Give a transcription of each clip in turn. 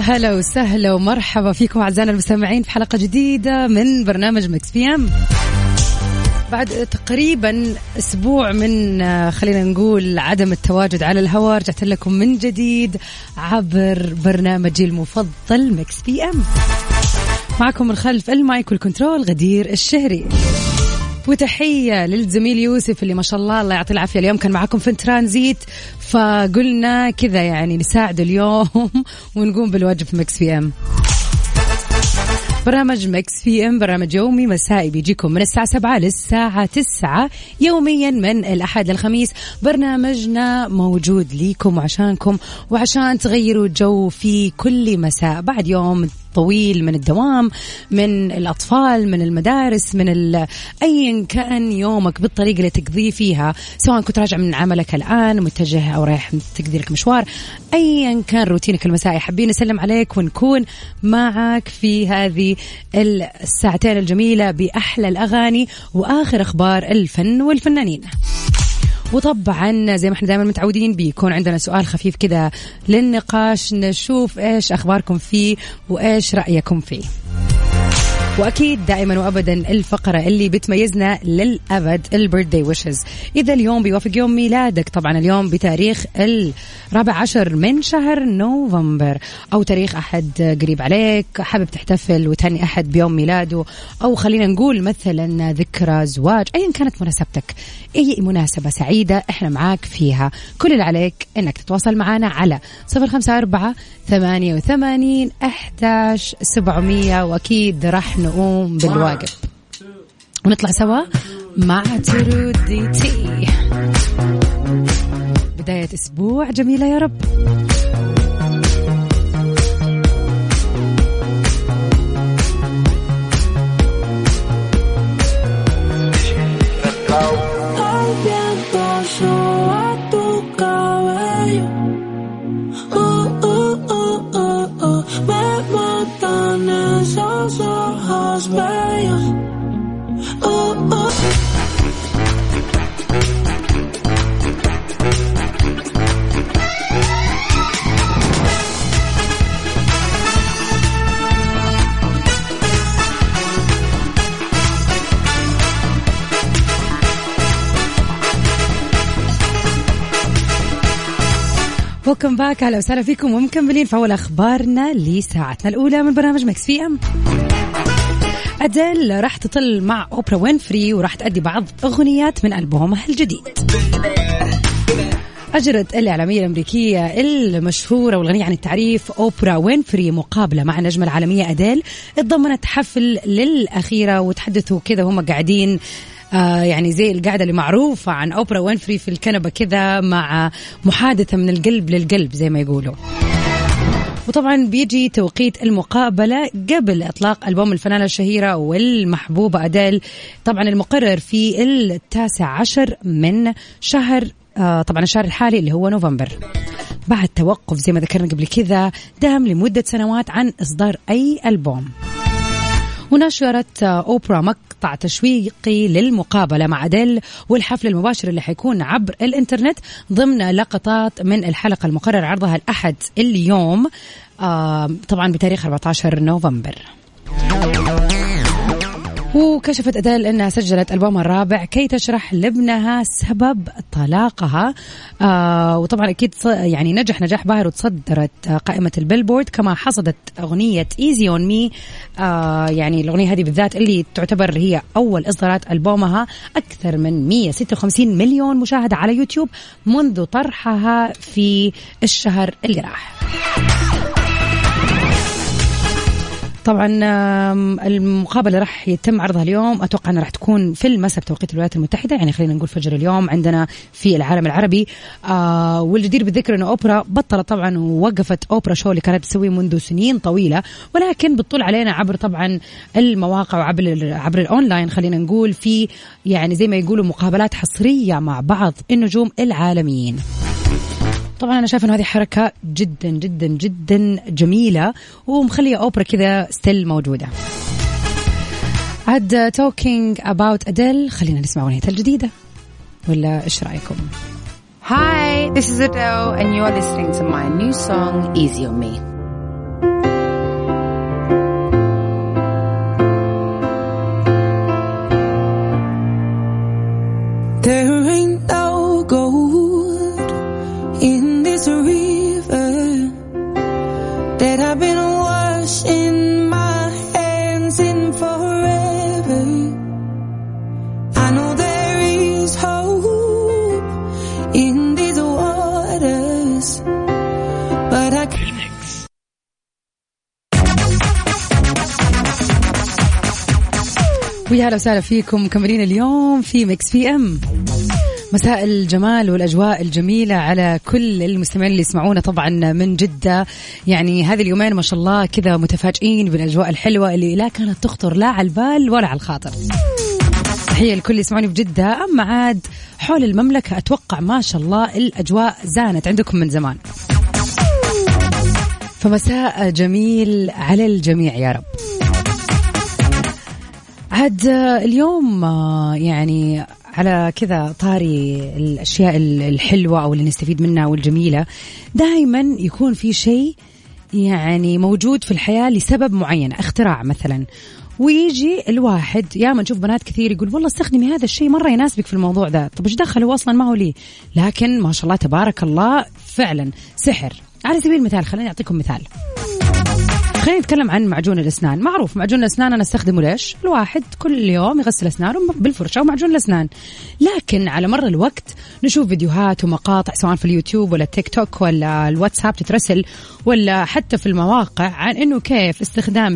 هلا وسهلا ومرحبا فيكم أعزائنا المستمعين في حلقة جديدة من برنامج Mix PM. بعد تقريبا أسبوع من آه، خلينا نقول عدم التواجد على الهواء رجعت لكم من جديد عبر برنامجي المفضل Mix PM. معكم من خلف المايك والكنترول غدير الشهري. وتحية للزميل يوسف اللي ما شاء الله الله يعطيه العافية. اليوم كان معاكم في الترانزيت فقلنا كذا يعني نساعده اليوم ونقوم بالواجب في Mix PM. برنامج Mix PM برنامج يومي مسائي بيجيكم من الساعة 7 للساعة 9 يوميا من الأحد للخميس. برنامجنا موجود ليكم وعشانكم وعشان تغيروا جو في كل مساء. بعد يوم طويل من الدوام من الأطفال من المدارس من. أيا كان يومك بالطريقة اللي تقضيه فيها سواء كنت راجع من عملك الآن متجه أو رايح تقضي لك مشوار أيا كان روتينك المسائي حابين نسلم عليك ونكون معك في هذه الساعتين الجميلة بأحلى الأغاني وآخر أخبار الفن والفنانين وطبعا زي ما إحنا دائما متعودين بيكون عندنا سؤال خفيف كذا للنقاش نشوف إيش أخباركم فيه وإيش رأيكم فيه. وأكيد دائما وابدا الفقرة اللي بتميزنا للأبد البيرثدي ويشز إذا اليوم بيوافق يوم ميلادك. طبعا اليوم بتاريخ الرابع عشر من شهر نوفمبر. أو تاريخ أحد قريب عليك حابب تحتفل وتهني أحد بيوم ميلاده. أو خلينا نقول مثلا ذكرى زواج ايا كانت مناسبتك. أي مناسبة سعيدة إحنا معاك فيها. كل اللي عليك إنك تتواصل معنا على صفر خمسة أربعة ثمانية وثمانين إحداش سبعمئه وأكيد راح نقوم بالواجب. ونطلع سوا مع ترودي تي. بداية أسبوع جميلة يا رب. و come back أهلا وسهلا فيكم ومكملين في أول أخبارنا لساعتنا الأولى من برنامج Mix PM. أديل راح تطل مع أوبرا وينفري وراح تأدي بعض أغنيات من ألبومها الجديد. أجرت الإعلامية الأمريكية المشهورة والغنية عن التعريف أوبرا وينفري مقابلة مع النجمة العالمية أديل. اتضمنت حفل للأخيرة وتحدثوا كذا وهم قاعدين آه يعني زي القعدة اللي معروفة عن أوبرا وينفري في الكنبة كذا مع محادثة من القلب للقلب زي ما يقولوا. وطبعا بيجي توقيت المقابلة قبل إطلاق ألبوم الفنانة الشهيرة والمحبوبة أديل. طبعا المقرر في التاسع عشر من شهر آه طبعا الشهر الحالي اللي هو نوفمبر. بعد توقف زي ما ذكرنا قبل كذا دام لمدة سنوات عن إصدار أي ألبوم. ونشرت أوبرا مقطع تشويقي للمقابلة مع أديل والحفل المباشر اللي حيكون عبر الإنترنت ضمن لقطات من الحلقة المقرر عرضها الأحد اليوم آه طبعا بتاريخ 14 نوفمبر. وكشفت أديل أنها سجلت ألبومها الرابع كي تشرح لابنها سبب طلاقها. آه وطبعا أكيد يعني نجح نجاح باهر وتصدرت آه قائمة ال Billboard. كما حصدت أغنية Easy on Me يعني الأغنية هذه بالذات اللي تعتبر هي أول إصدارات ألبومها. أكثر من 156 مليون مشاهدة على يوتيوب منذ طرحها في الشهر اللي راح. طبعا المقابلة راح يتم عرضها اليوم. أتوقع إنها راح تكون في المساء بتوقيت الولايات المتحدة. يعني خلينا نقول فجر اليوم عندنا في العالم العربي. آه والجدير بالذكر انه أوبرا بطلت طبعا ووقفت أوبرا شو اللي كانت تسويه منذ سنين طويلة. ولكن بتطل علينا عبر طبعا المواقع وعبر عبر الأونلاين خلينا نقول في يعني زي ما يقولوا مقابلات حصرية مع بعض النجوم العالميين. طبعا أنا شايفة إنه هذه حركة جدا جدا جدا جميلة ومخلية أوبرا كذا still موجودة. عاد talking about Adele خلينا نسمع اغنيتها الجديدة. ولا إيش رأيكم؟ Hi, this is Adele, and you are listening to my new song, Easy on Me. There وسهلا فيكم مكملين اليوم في Mix PM مساء الجمال والأجواء الجميلة على كل المستمعين اللي يسمعونا طبعا من جدة. يعني هذه اليومين ما شاء الله كذا متفاجئين بالأجواء الحلوة اللي لا كانت تخطر لا على البال ولا على الخاطر. تحية لكل يسمعوني في جدة. أما عاد حول المملكة أتوقع ما شاء الله الأجواء زانت عندكم من زمان. فمساء جميل على الجميع يا رب. عاد آه، اليوم آه، يعني على كذا طاري الأشياء ال- الحلوة أو اللي نستفيد منها والجميله دائما يكون في شيء يعني موجود في الحياة لسبب معين اختراع مثلا. ويجي الواحد يا ما نشوف بنات كثير يقول والله استخدمي هذا الشيء مرة يناسبك في الموضوع ده. طب إيش دخل هو أصلا ما هو لي. لكن ما شاء الله تبارك الله فعلا سحر. على سبيل المثال خليني أعطيكم مثال. خلينا نتكلم عن معجون الأسنان. معروف معجون الأسنان أنا أستخدمه ليش؟ الواحد كل يوم يغسل أسنانه بالفرشة ومعجون الأسنان. لكن على مر الوقت نشوف فيديوهات ومقاطع سواء في اليوتيوب ولا التيك توك ولا الواتساب تترسل ولا حتى في المواقع عن إنه كيف استخدام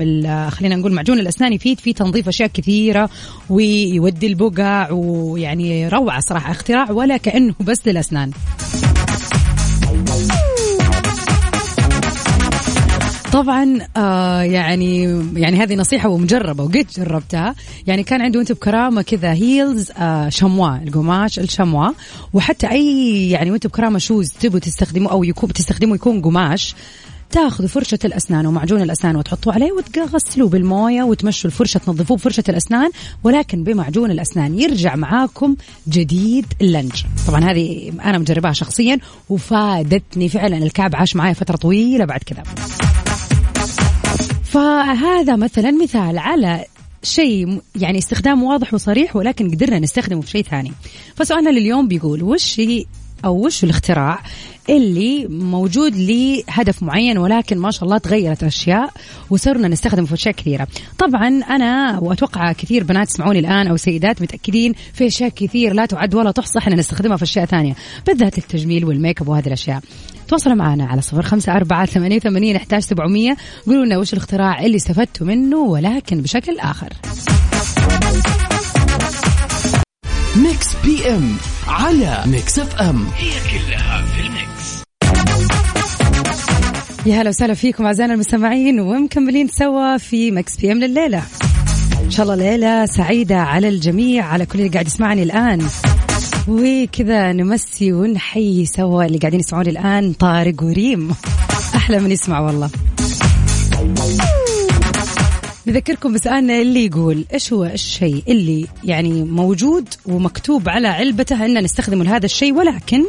خلينا نقول معجون الأسنان يفيد في تنظيف أشياء كثيرة ويودي البقع ويعني روعة صراحة. اختراع ولا كأنه بس للأسنان. طبعا آه يعني يعني هذه نصيحة ومجربة وقد جربتها. يعني كان عندي وأنت بكرامة كذا هيلز آه شموا القماش الشموا وحتى أي يعني وأنت بكرامة شوز تبوا تستخدموا أو يكون تستخدموا يكون قماش تاخذوا فرشة الأسنان ومعجون الأسنان وتحطوه عليه وتغسلوه بالموية وتمشوا الفرشة تنظفوه بفرشة الأسنان. ولكن بمعجون الأسنان يرجع معاكم جديد اللنج طبعا هذه أنا مجرباها شخصيا وفادتني فعلا. الكعب عاش معي فترة طويلة بعد كذا. فهذا مثلا مثال على شيء يعني استخدام واضح وصريح ولكن قدرنا نستخدمه في شيء ثاني. فسؤالنا لليوم بيقول وش أو وش الاختراع اللي موجود لهدف معين ولكن ما شاء الله تغيرت أشياء وصرنا نستخدمه في اشياء كثيرة. طبعا أنا وأتوقع كثير بنات يسمعوني الآن أو سيدات متأكدين في أشياء كثير لا تعد ولا تحصى إحنا نستخدمها في أشياء ثانية بالذات التجميل والميك أب وهذه الأشياء. تواصلوا معنا على صفر خمسة أربعة ثمانية وثمانين إحداش سبعمية قولوا لنا وش الاختراع اللي استفدتوا منه ولكن بشكل آخر. Mix PM على Mix FM يا هلا وسهلا فيكم أعزائنا المستمعين ومكملين سوا في Mix PM لليلة. إن شاء الله ليلة سعيدة على الجميع على كل اللي قاعد يسمعني الآن. وكذا نمسي ونحيي سوا اللي قاعدين يسمعوني الآن طارق وريم. أحلى من يسمع والله. نذكركم بسؤالنا اللي يقول إيش هو الشيء اللي يعني موجود ومكتوب على علبته أن نستخدمه لهذا الشيء ولكن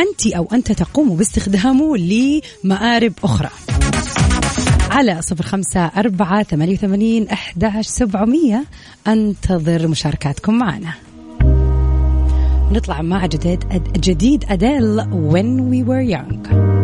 أنت أو أنت تقوم باستخدامه لمآرب أخرى؟ على صفر خمسة أربعة ثمانية وثمانين أحداش سبعمية. أنتظر مشاركاتكم معنا. نطلع مع جديد جديد أديل When We Were Young.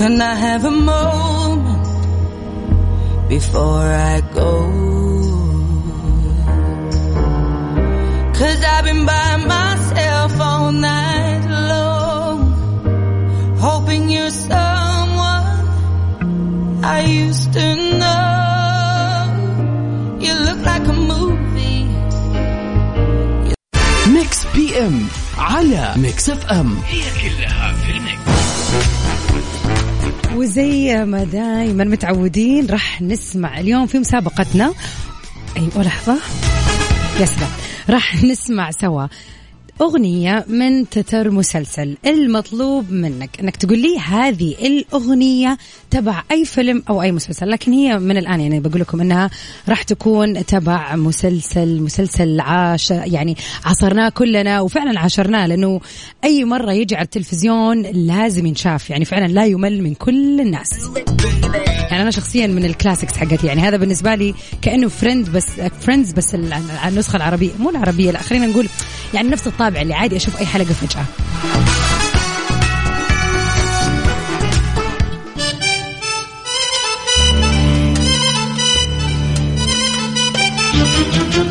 can I have a moment before I go? Cause I've been by myself all night long, hoping you're someone I used to know. You look like a movie. ميكس بي ام على ميكس اف ام وزي ما دايما متعودين راح نسمع اليوم في مسابقتنا. أيوه لحظة. يا سلام. راح نسمع سوا أغنية من تتر مسلسل المطلوب منك. أنك تقول لي هذه الأغنية تبع أي فيلم أو أي مسلسل. لكن هي من الآن يعني بقول لكم أنها راح تكون تبع مسلسل مسلسل عاش يعني عصرناه كلنا وفعلا عاشرناه لأنه أي مرة يجي على التلفزيون لازم ينشاف يعني فعلا لا يمل من كل الناس. يعني أنا شخصيا من ال classics حقتي يعني هذا بالنسبة لي كأنه Friends بس Friends بس النسخة العربية مو العربية لا خلينا نقول يعني نفس الطابع اللي عادي أشوف أي حلقة فجأة. choo choo choo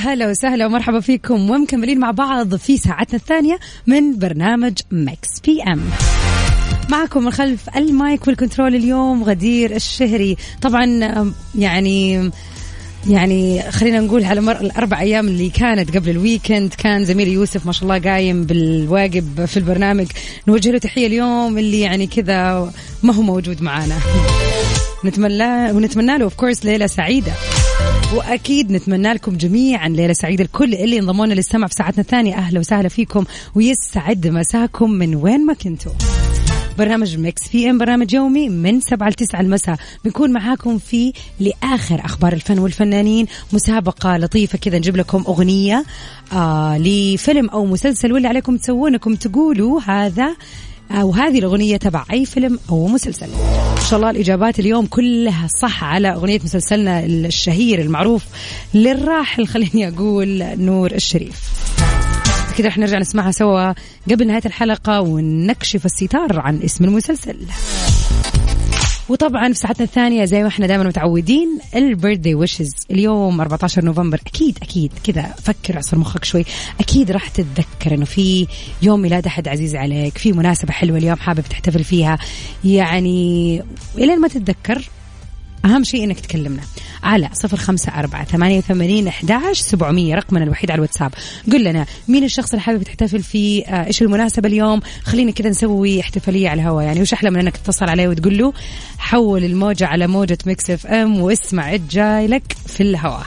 هلا وسهلا ومرحبا فيكم ومكملين مع بعض في ساعتنا الثانية من برنامج Mix PM. معكم من خلف المايك والكنترول اليوم غدير الشهري. طبعا يعني يعني خلينا نقول على مر الأربع أيام اللي كانت قبل ال weekend كان زميلي يوسف ما شاء الله قايم بالواجب في البرنامج. نوجه له تحية اليوم اللي يعني كذا ما هو موجود معانا. نتمنى ونتمنى له of course ليلة سعيدة. وأكيد نتمنى لكم جميعا ليلة سعيدة الكل اللي انضموا لنا للسمع في ساعتنا الثانية. أهلا وسهلا فيكم ويسعد مساكم من وين ما كنتوا. برنامج Mix PM برنامج يومي من 7 ل 9 المساء. بنكون معاكم فيه لآخر أخبار الفن والفنانين. مسابقة لطيفة كذا نجيب لكم أغنية آه لفيلم أو مسلسل واللي عليكم تسوون انكم تقولوا هذا أو هذه الأغنية تبع أي فيلم أو مسلسل. إن شاء الله الإجابات اليوم كلها صح على أغنية مسلسلنا الشهير المعروف للراحل خليني أقول نور الشريف. كده رح نرجع نسمعها سوا قبل نهاية الحلقة ونكشف الستار عن اسم المسلسل. وطبعا في ساعتنا الثانية زي ما إحنا دائما متعودين البيرثدي ويشز اليوم 14 نوفمبر. أكيد أكيد. كذا فكر عصر مخك شوي. أكيد راح تتذكر إنه في يوم ميلاد أحد عزيز عليك في مناسبة حلوة اليوم حابب تحتفل فيها. يعني إلين ما تتذكر أهم شيء إنك تكلمنا. على صفر خمسة أربعة ثمانية وثمانين أحداش سبعمية رقمنا الوحيد على الواتساب. قل لنا مين الشخص اللي حابب تحتفل فيه آه، إيش المناسبة اليوم؟ خلينا كذا نسوي احتفالية على الهواء يعني. وش أحلى من إنك تتصل عليه وتقول له حول الموجة على موجة Mix FM واسمع الجاي لك في الهواء.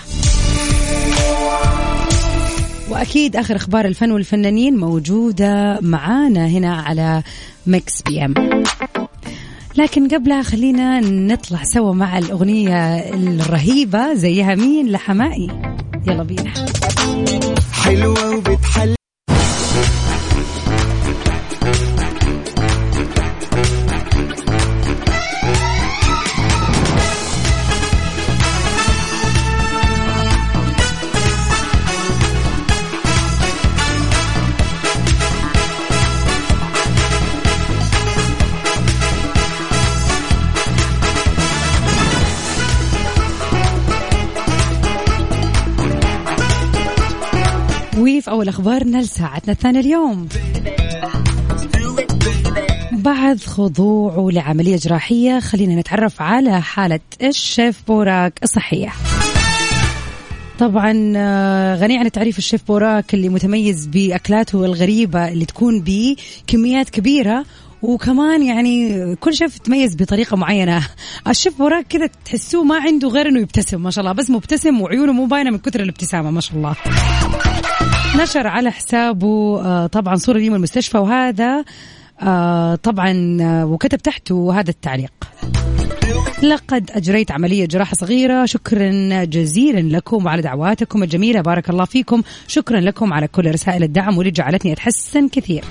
وأكيد آخر أخبار الفن والفنانين موجودة معانا هنا على Mix PM. لكن قبلها خلينا نطلع سوا مع الأغنية الرهيبة زيها مين؟ لحماقي يلا بينا. حلوة وبتحل اول اخبارنا لساعتنا الثانية اليوم. بعد خضوعه لعملية جراحية خلينا نتعرف على حالة الشيف بوراك الصحية. طبعا آه، غني عن التعريف الشيف بوراك اللي متميز بأكلاته الغريبة اللي تكون بكميات كبيرة وكمان يعني كل شيف يتميز بطريقة معينة. الشيف بوراك كذا تحسوه ما عنده غير إنه يبتسم ما شاء الله. بس مبتسم وعيونه مو باينة من كثر الابتسامة ما شاء الله. نشر على حسابه آه، طبعا صورة لي من المستشفى وهذا آه، طبعا آه، وكتب تحته هذا التعليق. لقد أجريت عملية جراحة صغيرة. شكرا جزيلا لكم وعلى دعواتكم الجميلة. بارك الله فيكم. شكرا لكم على كل رسائل الدعم واللي جعلتني أتحسن كثير.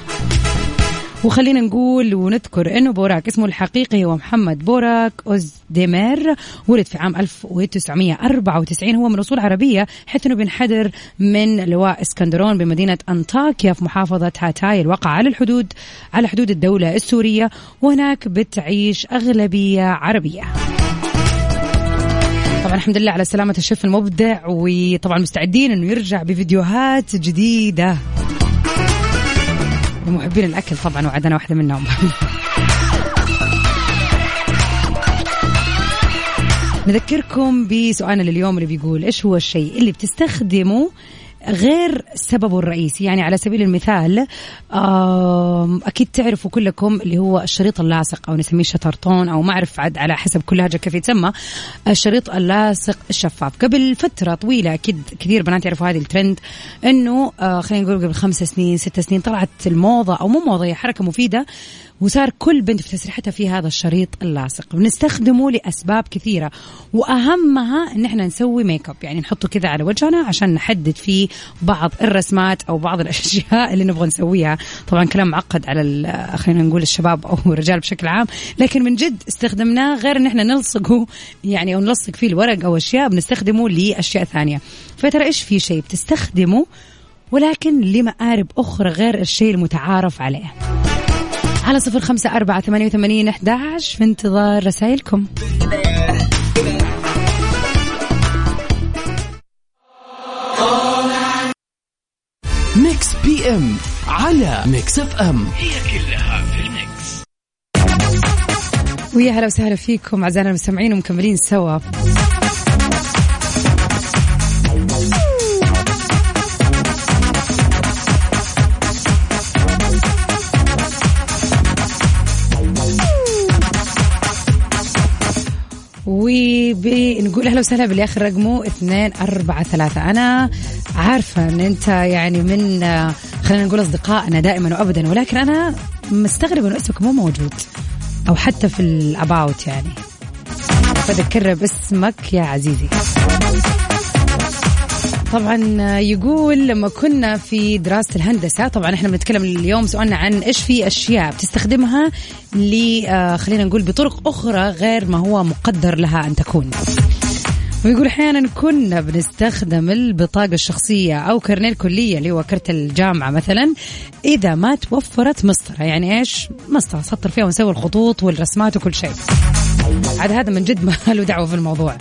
وخلينا نقول ونذكر إنه بوراك اسمه الحقيقي هو محمد بوراك أوزديمير ولد في عام 1994 هو من أصول عربية حيث إنه بينحدر من لواء إسكندرون بمدينة أنطاكيا في محافظة هاتاي الواقع على الحدود على حدود الدولة السورية وهناك بتعيش أغلبية عربية. طبعا الحمد لله على سلامة الشيف المبدع وطبعا مستعدين إنه يرجع بفيديوهات جديدة. لمحبين الأكل طبعا وعد أنا واحدة منهم. نذكركم بسؤالنا لليوم اللي بيقول إيش هو الشيء اللي بتستخدمه غير سببه الرئيسي. يعني على سبيل المثال أكيد تعرفوا كلكم اللي هو الشريط اللاصق أو نسميه شطرطون أو ما أعرف عاد على حسب كل لهجة كيف يتسمى. الشريط اللاصق الشفاف قبل فترة طويلة أكيد كثير بنات يعرفوا هذه الترند إنه آه، خلينا نقول قبل خمس سنين ست سنين طلعت الموضة أو مو موضة هي حركة مفيدة وصار كل بنت في تسريحتها في هذا الشريط اللاصق. بنستخدمه لأسباب كثيرة وأهمها إن إحنا نسوي make up يعني نحطه كذا على وجهنا عشان نحدد فيه بعض الرسمات أو بعض الأشياء اللي نبغى نسويها. طبعا كلام معقد على خلينا نقول الشباب أو الرجال بشكل عام. لكن من جد استخدمناه غير إن إحنا نلصقه يعني أو نلصق فيه الورق أو أشياء بنستخدمه لأشياء ثانية. فترى إيش في شيء بتستخدمه؟ ولكن لمآرب أخرى غير الشيء المتعارف عليه. على صفر خمسة أربعة ثمانية وثمانين أحداش في انتظار رسائلكم. Mix PM على Mix FM. هي كلها في ال mix. ويا هلا وسهلا فيكم أعزائنا المستمعين ومكملين سوا. وبنقول أهلا وسهلا باللي اخر رقمه اثنين أربعة ثلاثة. أنا عارفة أن أنت يعني من خلينا نقول أصدقائنا دائما وأبدا ولكن أنا مستغربة أنه اسمك مو موجود أو حتى في الأباوت يعني. فذكر باسمك يا عزيزي. طبعا يقول لما كنا في دراسة الهندسة طبعا إحنا بنتكلم اليوم سؤالنا عن إيش في أشياء بتستخدمها ل آه، خلينا نقول بطرق أخرى غير ما هو مقدر لها أن تكون. ويقول أحيانا كنا بنستخدم البطاقة الشخصية أو كرنيه الكلية اللي هو كرت الجامعة مثلا إذا ما توفرت مسطرة. يعني إيش؟ مسطرة سطر فيها ونسوي الخطوط والرسمات وكل شيء. عاد هذا من جد ما له دعوة في الموضوع.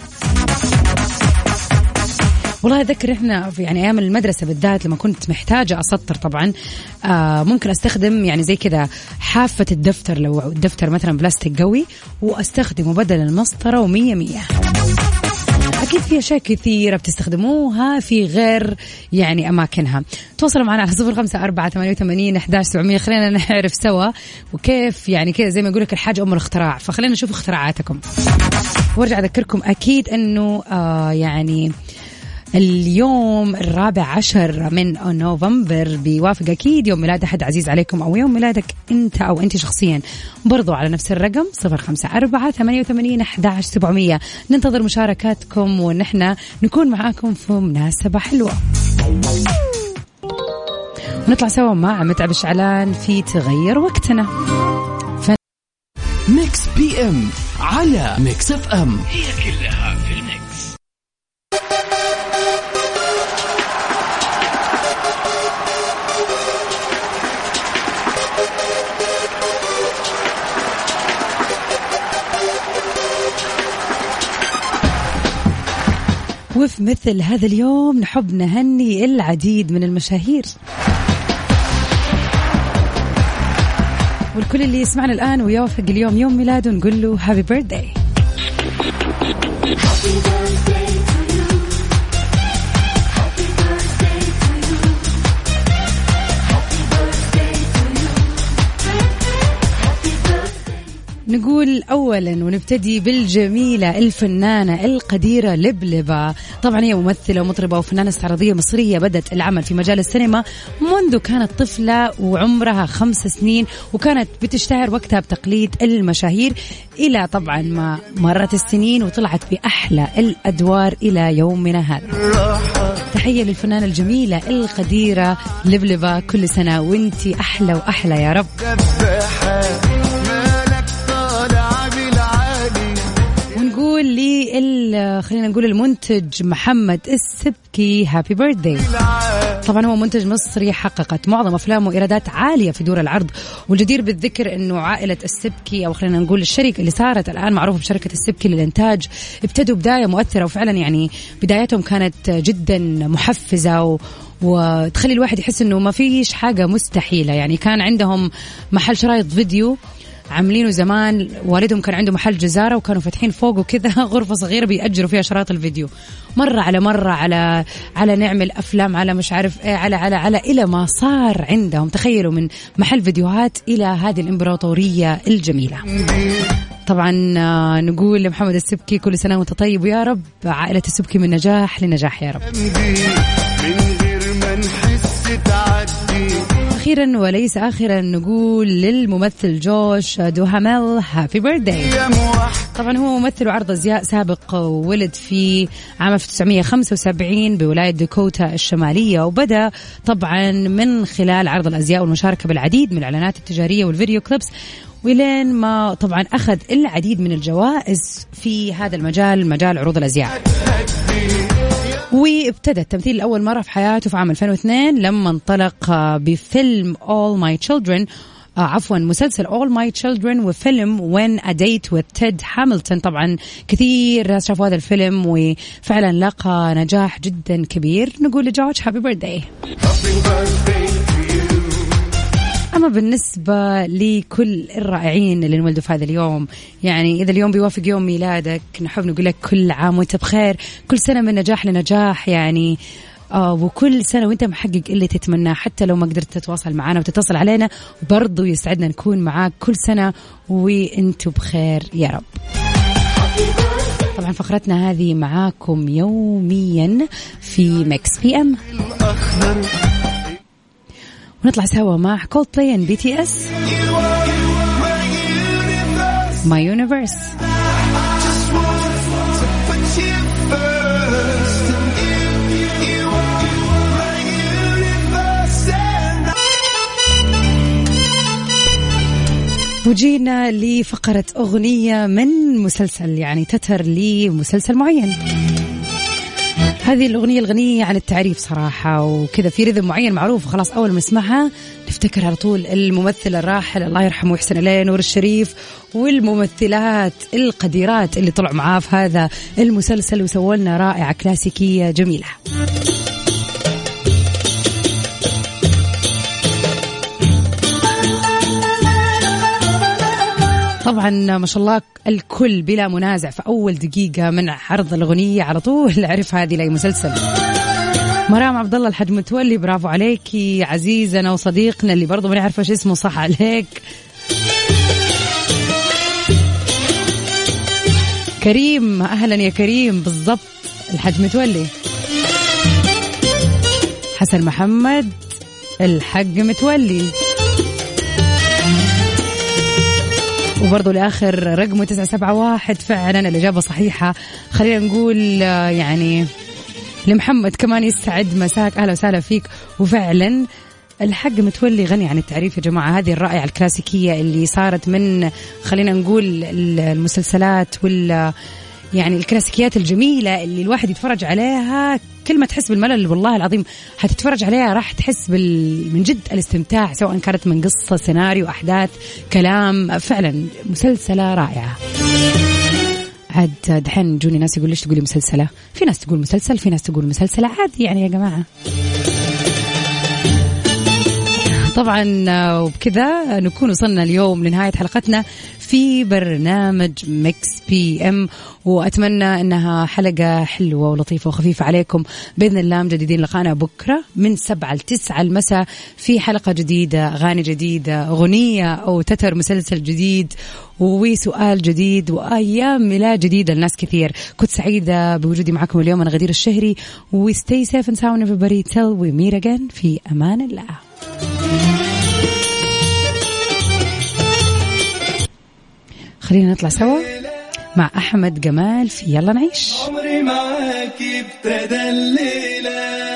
والله أذكر إحنا في يعني أيام المدرسة بالذات لما كنت محتاجة أسطر طبعا آه ممكن أستخدم يعني زي كذا حافة الدفتر لو الدفتر مثلا بلاستيك قوي وأستخدمه بدل المسطرة ومية مية. أكيد في أشياء كثيرة بتستخدموها في غير يعني أماكنها. تواصلوا معنا على صفر خمسة أربعة ثمانية وثمانين أحداش سبعمية. خلينا نعرف سوا وكيف يعني كذا زي ما يقول لك الحاجة أم الاختراع. فخلينا نشوف اختراعاتكم. وأرجع أذكركم أكيد أنه آه يعني اليوم الرابع عشر من نوفمبر بيوافق أكيد يوم ميلاد أحد عزيز عليكم أو يوم ميلادك أنت أو أنت شخصيا. برضو على نفس الرقم صفر خمسة أربعة ثمانية وثمانين أحد سبعمية. ننتظر مشاركاتكم ونحن نكون معاكم في مناسبة حلوة. ونطلع سوا مع متعب شعلان في تغير وقتنا. ف... Mix PM على Mix FM. هي كلها وفي مثل هذا اليوم نحب نهني العديد من المشاهير. والكل اللي يسمعنا الآن ويوافق اليوم يوم ميلاده نقول له هابي بيرثداي نقول اولا ونبتدي بالجميلة الفنانة القديرة لبلبة. طبعا هي ممثلة ومطربة وفنانة استعراضية مصرية بدأت العمل في مجال السينما منذ كانت طفلة وعمرها خمس سنين وكانت بتشتهر وقتها بتقليد المشاهير إلى طبعا ما مرت السنين وطلعت بأحلى الأدوار إلى يومنا هذا. تحية للفنانة الجميلة القديرة لبلبة كل سنة وإنتي أحلى وأحلى يا رب. ونقول لي خلينا نقول المنتج محمد السبكي. هابي بيرثداي طبعا هو منتج مصري حققت معظم أفلامه إيرادات عالية في دور العرض والجدير بالذكر إنه عائلة السبكي أو خلينا نقول الشركة اللي صارت الآن معروفه بشركة السبكي للإنتاج ابتدوا بداية مؤثرة وفعلا يعني بدايتهم كانت جدا محفزة و وتخلي الواحد يحس إنه ما فيش حاجة مستحيلة. يعني كان عندهم محل شرايط فيديو عاملينه زمان. والدهم كان عنده محل جزارة وكانوا فاتحين فوقه كذا غرفة صغيرة بيأجروا فيها شرايط الفيديو. مرة على مرة على على نعمل افلام على مش عارف إيه على على على إلى ما صار عندهم. تخيلوا من محل فيديوهات إلى هذه الإمبراطورية الجميلة. طبعا آه، نقول لمحمد السبكي كل سنة وأنت طيب. ويا رب عائلة السبكي من نجاح لنجاح يا رب. تعدي أخيرا وليس اخرا نقول للممثل جوش دوهاميل happy birthday طبعا هو ممثل وعرض أزياء سابق ولد في عام 1975 بولاية داكوتا الشمالية وبدأ طبعا من خلال عرض الأزياء والمشاركة بالعديد من الإعلانات التجارية والفيديو كليبس. ولين ما طبعا أخذ العديد من الجوائز في هذا المجال مجال عروض الأزياء. وابتدى التمثيل لأول مرة في حياته في عام 2002 لما انطلق بفيلم All My Children آه عفوا مسلسل All My Children وفيلم When a Date with Ted Hamilton. طبعا كثير ناس شافوا هذا الفيلم وفعلا لقى نجاح جدا كبير. نقول لجورج هابي بيرثداي أما بالنسبة لكل الرائعين اللي انولدوا في هذا اليوم يعني إذا اليوم بيوافق يوم ميلادك نحب نقول لك كل عام وأنت بخير كل سنة من نجاح لنجاح يعني آه وكل سنة وأنت محقق اللي تتمناه حتى لو ما قدرت تتواصل معنا وتتصل علينا برضو يسعدنا نكون معاك كل سنة وانتوا بخير يا رب. طبعا فقرتنا هذه معاكم يوميا في Mix PM ونطلع سوا مع Coldplay and BTS My Universe وجينا لفقرة أغنية من مسلسل يعني تتر لمسلسل معين. هذه الأغنية الغنية عن التعريف صراحة وكذا في رذم معين معروف خلاص أول ما نسمعها نفتكر على طول الممثل الراحل الله يرحمه ويحسن إليه نور الشريف والممثلات القديرات اللي طلعوا معاه في هذا المسلسل وسووا لنا رائعة كلاسيكية جميلة. طبعا ما شاء الله الكل بلا منازع في أول دقيقة من عرض الأغنية على طول. عرف هذه لأي مسلسل. مرام عبد الله الحاج متولي برافو عليكي عزيزنا وصديقنا اللي برضه ما نعرف إيش اسمه صح عليك. كريم أهلا يا كريم. بالضبط. الحاج متولي. حسن محمد الحق متولي. وبرضه لآخر رقمه 971 فعلا الإجابة صحيحة. خلينا نقول آه، يعني لمحمد كمان يسعد. مساك. أهلا وسهلا فيك. وفعلا الحق متولي غني عن التعريف يا جماعة. هذه الرائعة الكلاسيكية اللي صارت من خلينا نقول المسلسلات وال يعني الكلاسيكيات الجميلة اللي الواحد يتفرج عليها كل ما تحس بالملل والله العظيم حتتفرج عليها راح تحس بال من جد الاستمتاع سواء كانت من قصة سيناريو أحداث كلام فعلا مسلسلة رائعة. عاد دحين جوني ناس يقول ليش تقولي مسلسلة؟ في ناس تقول مسلسل في ناس تقول مسلسلة عادي يعني يا جماعة. طبعا آه، وبكذا نكون وصلنا اليوم لنهاية حلقتنا في برنامج Mix PM وأتمنى إنها حلقة حلوة ولطيفة وخفيفة عليكم. بإذن الله مجددين لقانا بكرة من سبعة لتسعة المساء في حلقة جديدة أغاني جديدة أغنية أو تتر مسلسل جديد وسؤال جديد وأيام ميلاد جديده لناس كثير. كنت سعيدة بوجودي معكم اليوم أنا غدير الشهري. و stay safe and sound everybody. Till we meet again. في أمان الله. خلينا نطلع سوا مع أحمد جمال في يلا نعيش. عمري معاك ابتدى الليلة.